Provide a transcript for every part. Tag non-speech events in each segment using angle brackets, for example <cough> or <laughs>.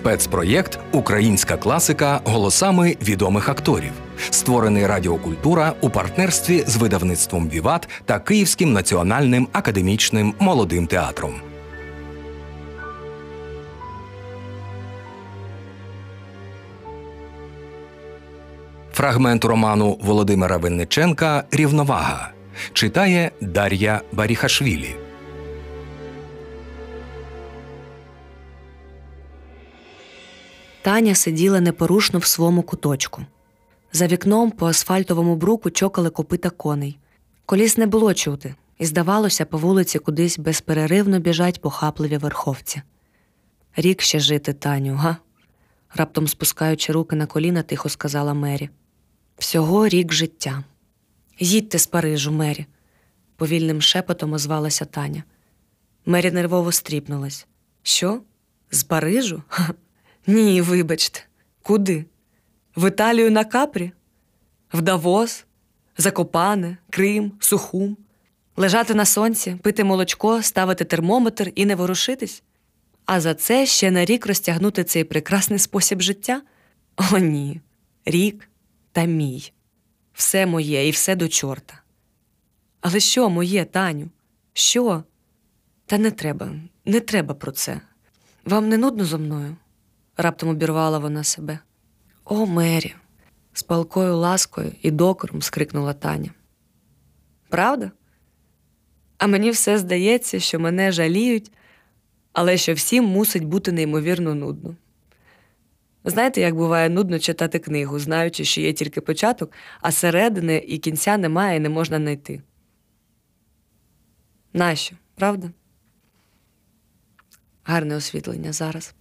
Спецпроєкт Українська класика голосами відомих акторів, створений Радіокультура у партнерстві з видавництвом Віват та Київським національним академічним молодим театром. Фрагмент роману Володимира Винниченка Рівновага читає Дар'я Баріхашвілі. Таня сиділа непорушно в своєму куточку. За вікном по асфальтовому бруку чокали копита коней. Коліс не було чути, і, здавалося, по вулиці кудись безперервно біжать похапливі верховці. Рік ще жити, Таню, га? раптом спускаючи руки на коліна, тихо сказала Мері. Всього рік життя. Їдьте з Парижу, Мері, повільним шепотом озвалася Таня. Мері нервово стріпнулась. Що? З Парижу? Ні, вибачте, куди? В Італію на капрі? В Давос, Закопане, Крим, Сухум, лежати на сонці, пити молочко, ставити термометр і не ворушитись? А за це ще на рік розтягнути цей прекрасний спосіб життя? О, ні, рік та мій. Все моє і все до чорта. Але що моє, Таню? Що? Та не треба, не треба про це. Вам не нудно зо мною? Раптом обірвала вона себе. О, Мері, з палкою ласкою і докором скрикнула Таня. Правда? А мені все здається, що мене жаліють, але що всім мусить бути неймовірно нудно. Знаєте, як буває нудно читати книгу, знаючи, що є тільки початок, а середини і кінця немає і не можна знайти. Нащо, правда? Гарне освітлення зараз.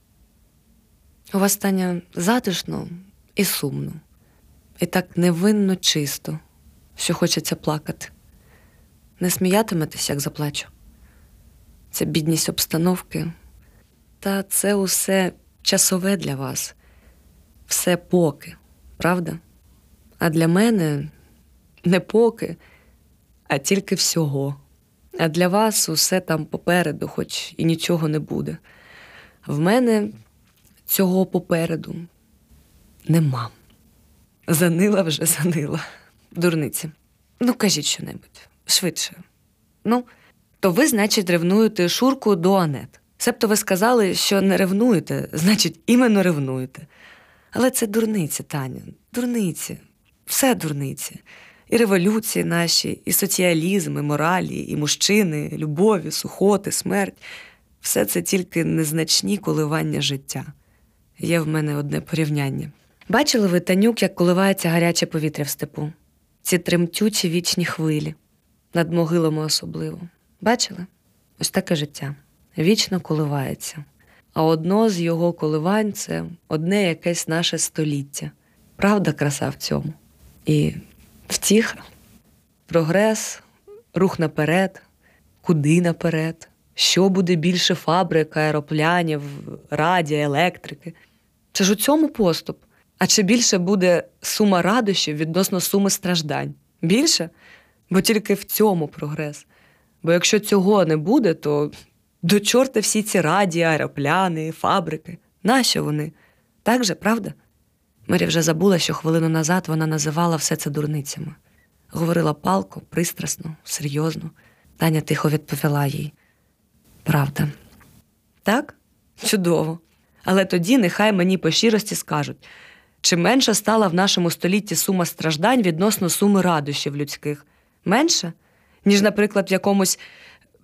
У вас Таня, затишно і сумно, і так невинно чисто, що хочеться плакати. Не сміятиметесь, як заплачу. Це бідність обстановки. Та це усе часове для вас, все поки, правда? А для мене не поки, а тільки всього. А для вас усе там попереду, хоч і нічого не буде. В мене цього попереду нема. Занила вже занила. Дурниці. Ну, кажіть що-небудь, швидше. Ну, то ви, значить, ревнуєте Шурку до Анет. Себто ви сказали, що не ревнуєте, значить, іменно ревнуєте. Але це дурниці, Таня, дурниці, все дурниці. І революції наші, і соціалізм, і моралі, і мужчини, любові, сухоти, смерть все це тільки незначні коливання життя. Є в мене одне порівняння. Бачили ви, Танюк, як коливається гаряче повітря в степу? Ці тремтючі вічні хвилі, над могилами особливо. Бачили? Ось таке життя. Вічно коливається. А одно з його коливань це одне якесь наше століття. Правда, краса в цьому. І втіха, прогрес, рух наперед, куди наперед, що буде більше фабрик, аероплянів, радіо, електрики. Це ж у цьому поступ. А чи більше буде сума радощів відносно суми страждань? Більше? Бо тільки в цьому прогрес. Бо якщо цього не буде, то до чорта всі ці раді, аеропляни, фабрики. Нащо вони? Так же, правда? Мері вже забула, що хвилину назад вона називала все це дурницями. Говорила палко, пристрасно, серйозно. Таня тихо відповіла їй. Правда. Так? Чудово. Але тоді нехай мені по щирості скажуть, чи менша стала в нашому столітті сума страждань відносно суми радощів людських? Менша? Ніж, наприклад, в якомусь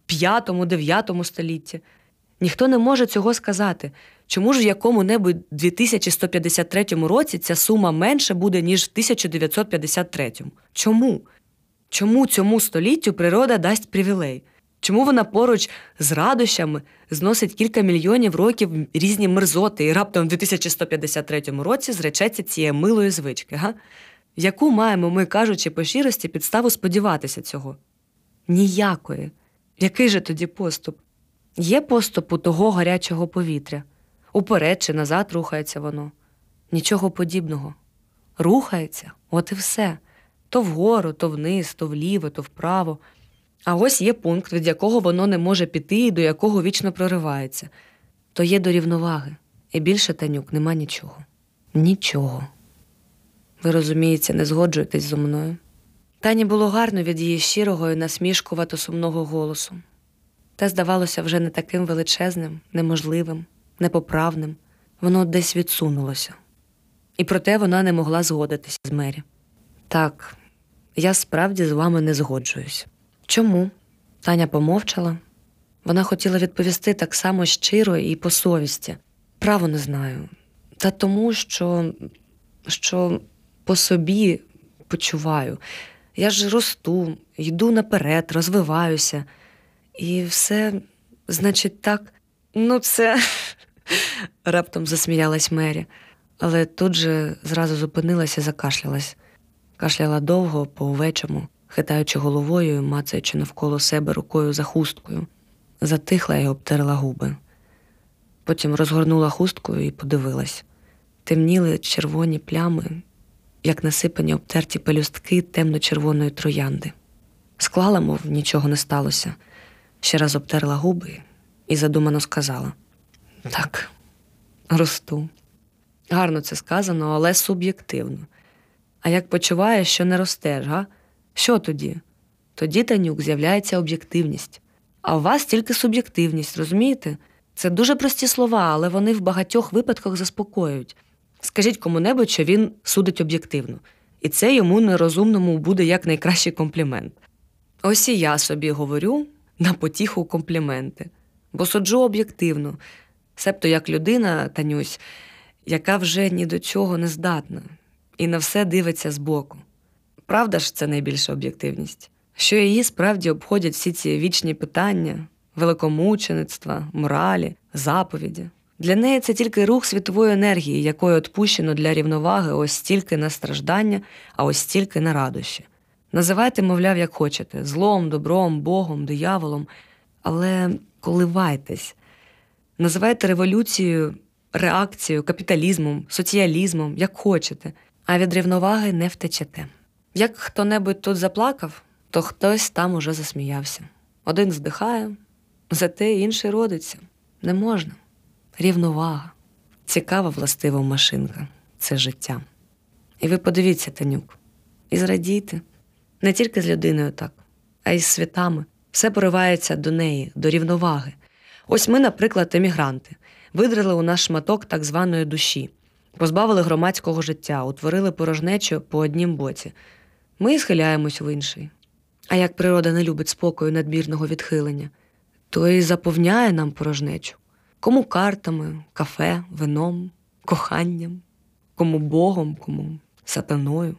п'ятому, дев'ятому столітті. Ніхто не може цього сказати. Чому ж в якому-небудь 2153 році ця сума менша буде, ніж в 1953? Чому? Чому цьому століттю природа дасть привілей? Чому вона поруч з радощами зносить кілька мільйонів років різні мерзоти і раптом в 2153 році зречеться цієї милої звички? га? Яку маємо ми, кажучи по щирості, підставу сподіватися цього? Ніякої. Який же тоді поступ? Є поступ у того гарячого повітря. Уперед чи назад рухається воно. Нічого подібного. Рухається, от і все. То вгору, то вниз, то вліво, то вправо. А ось є пункт, від якого воно не може піти і до якого вічно проривається. То є до рівноваги. І більше Танюк нема нічого. Нічого. Ви розумієте, не згоджуєтесь зо мною. Тані було гарно від її щирого і насмішкувато сумного голосу. Те здавалося вже не таким величезним, неможливим, непоправним. Воно десь відсунулося. І проте вона не могла згодитися з Мері. Так, я справді з вами не згоджуюсь. Чому? Таня помовчала. Вона хотіла відповісти так само щиро і по совісті. Право не знаю. Та тому, що, що по собі почуваю. Я ж росту, йду наперед, розвиваюся. І все, значить, так. Ну, це. <laughs> раптом засміялась Мері, але тут же зразу зупинилася і закашлялась. Кашляла довго, по овечому, хитаючи головою, мацаючи навколо себе рукою за хусткою, затихла і обтерла губи. Потім розгорнула хустку і подивилась. Темніли червоні плями, як насипані обтерті пелюстки темно-червоної троянди. Склала, мов нічого не сталося, ще раз обтерла губи і задумано сказала: Так, росту. Гарно це сказано, але суб'єктивно. А як почуваєш, що не ростеш, га? Що тоді? Тоді, Танюк, з'являється об'єктивність. А у вас тільки суб'єктивність, розумієте? Це дуже прості слова, але вони в багатьох випадках заспокоюють. Скажіть кому-небудь, що він судить об'єктивно, і це йому нерозумному буде як найкращий комплімент. Ось і я собі говорю на потіху компліменти, бо суджу об'єктивно, себто як людина, Танюсь, яка вже ні до чого не здатна і на все дивиться збоку. Правда ж, це найбільша об'єктивність, що її справді обходять всі ці вічні питання, великомучеництва, моралі, заповіді. Для неї це тільки рух світової енергії, якою відпущено для рівноваги ось стільки на страждання, а ось стільки на радощі. Називайте, мовляв, як хочете злом, добром, Богом, дияволом, але коливайтесь, називайте революцією, реакцією, капіталізмом, соціалізмом, як хочете, а від рівноваги не втечете. Як хто небудь тут заплакав, то хтось там уже засміявся. Один здихає, зате інший родиться. Не можна. Рівновага. Цікава властива машинка це життя. І ви подивіться, Танюк, і зрадійте не тільки з людиною так, а й з світами. Все поривається до неї, до рівноваги. Ось ми, наприклад, емігранти, видрили у наш шматок так званої душі, позбавили громадського життя, утворили порожнечу по однім боці. Ми схиляємось в інший. А як природа не любить спокою надмірного відхилення, то і заповняє нам порожнечу. Кому картами, кафе, вином, коханням, кому Богом, кому сатаною,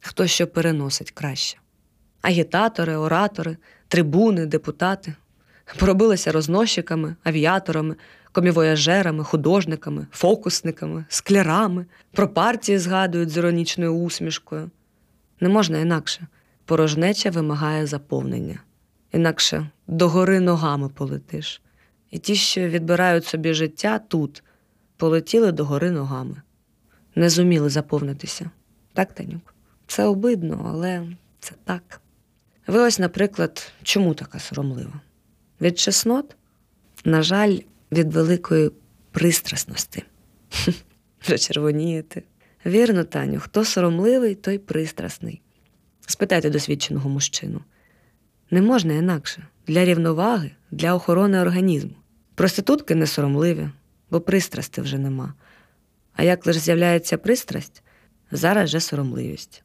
хто що переносить краще. Агітатори, оратори, трибуни, депутати поробилися рознощиками, авіаторами, комівояжерами, художниками, фокусниками, склярами, про партії згадують з іронічною усмішкою. Не можна інакше. Порожнеча вимагає заповнення, інакше догори ногами полетиш. І ті, що відбирають собі життя тут, полетіли догори ногами, не зуміли заповнитися. Так, Танюк? Це обидно, але це так. Ви ось, наприклад, чому така соромлива? Від чеснот? На жаль, від великої пристрасності. <laughs> Вже червонієте. Вірно, Таню, хто соромливий, той пристрасний. Спитайте досвідченого мужчину. Не можна інакше для рівноваги, для охорони організму. Проститутки не соромливі, бо пристрасти вже нема. А як лише з'являється пристрасть, зараз же соромливість.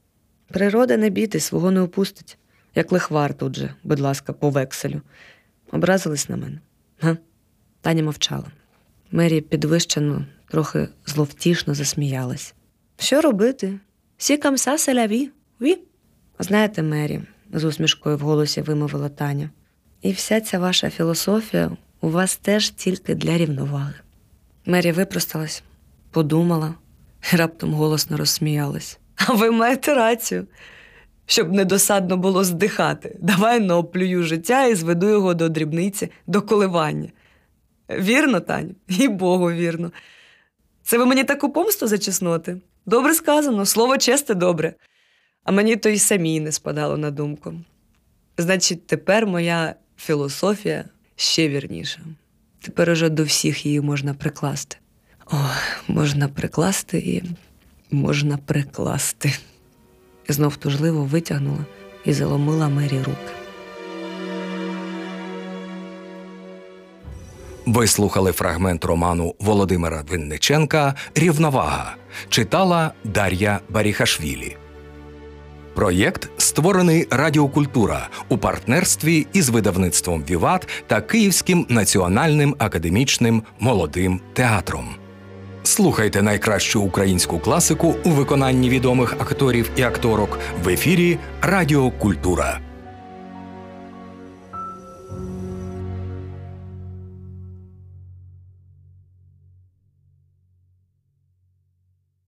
Природа не біти, свого не опустить, як лихвар тут же, будь ласка, по векселю. Образились на мене. Га? Таня мовчала. Мері підвищено, трохи зловтішно засміялась. Що робити? Сі камса селяві, ві? Знаєте, Мері, з усмішкою в голосі вимовила Таня. І вся ця ваша філософія у вас теж тільки для рівноваги. Мері випросталась, подумала раптом голосно розсміялась. А ви маєте рацію, щоб недосадно було здихати. Давай но оплюю життя і зведу його до дрібниці, до коливання. Вірно, Таню? І Богу вірно. Це ви мені таку помсту за чесноти? Добре сказано, слово честе добре. А мені то й самій не спадало на думку. Значить, тепер моя філософія ще вірніша. Тепер уже до всіх її можна прикласти. О, можна прикласти і можна прикласти. Знов тужливо витягнула і заломила Мері руки. Ви слухали фрагмент роману Володимира Винниченка Рівновага. Читала Дар'я Баріхашвілі. Проєкт створений Радіокультура у партнерстві із видавництвом Віват та Київським національним академічним молодим театром. Слухайте найкращу українську класику у виконанні відомих акторів і акторок в ефірі Радіокультура.